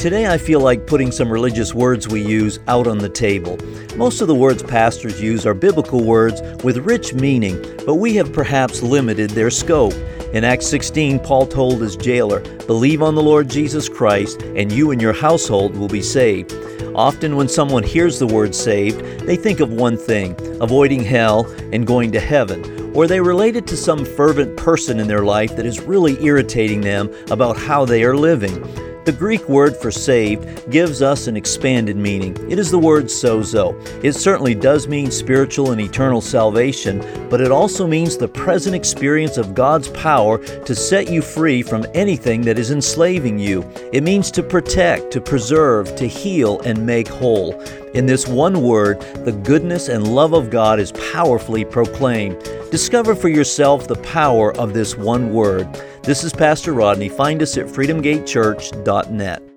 Today, I feel like putting some religious words we use out on the table. Most of the words pastors use are biblical words with rich meaning, but we have perhaps limited their scope. In Acts 16, Paul told his jailer, Believe on the Lord Jesus Christ, and you and your household will be saved. Often, when someone hears the word saved, they think of one thing avoiding hell and going to heaven. Or they relate it to some fervent person in their life that is really irritating them about how they are living. The Greek word for saved gives us an expanded meaning. It is the word sozo. It certainly does mean spiritual and eternal salvation, but it also means the present experience of God's power to set you free from anything that is enslaving you. It means to protect, to preserve, to heal, and make whole. In this one word, the goodness and love of God is powerfully proclaimed. Discover for yourself the power of this one word. This is Pastor Rodney. Find us at freedomgatechurch.net.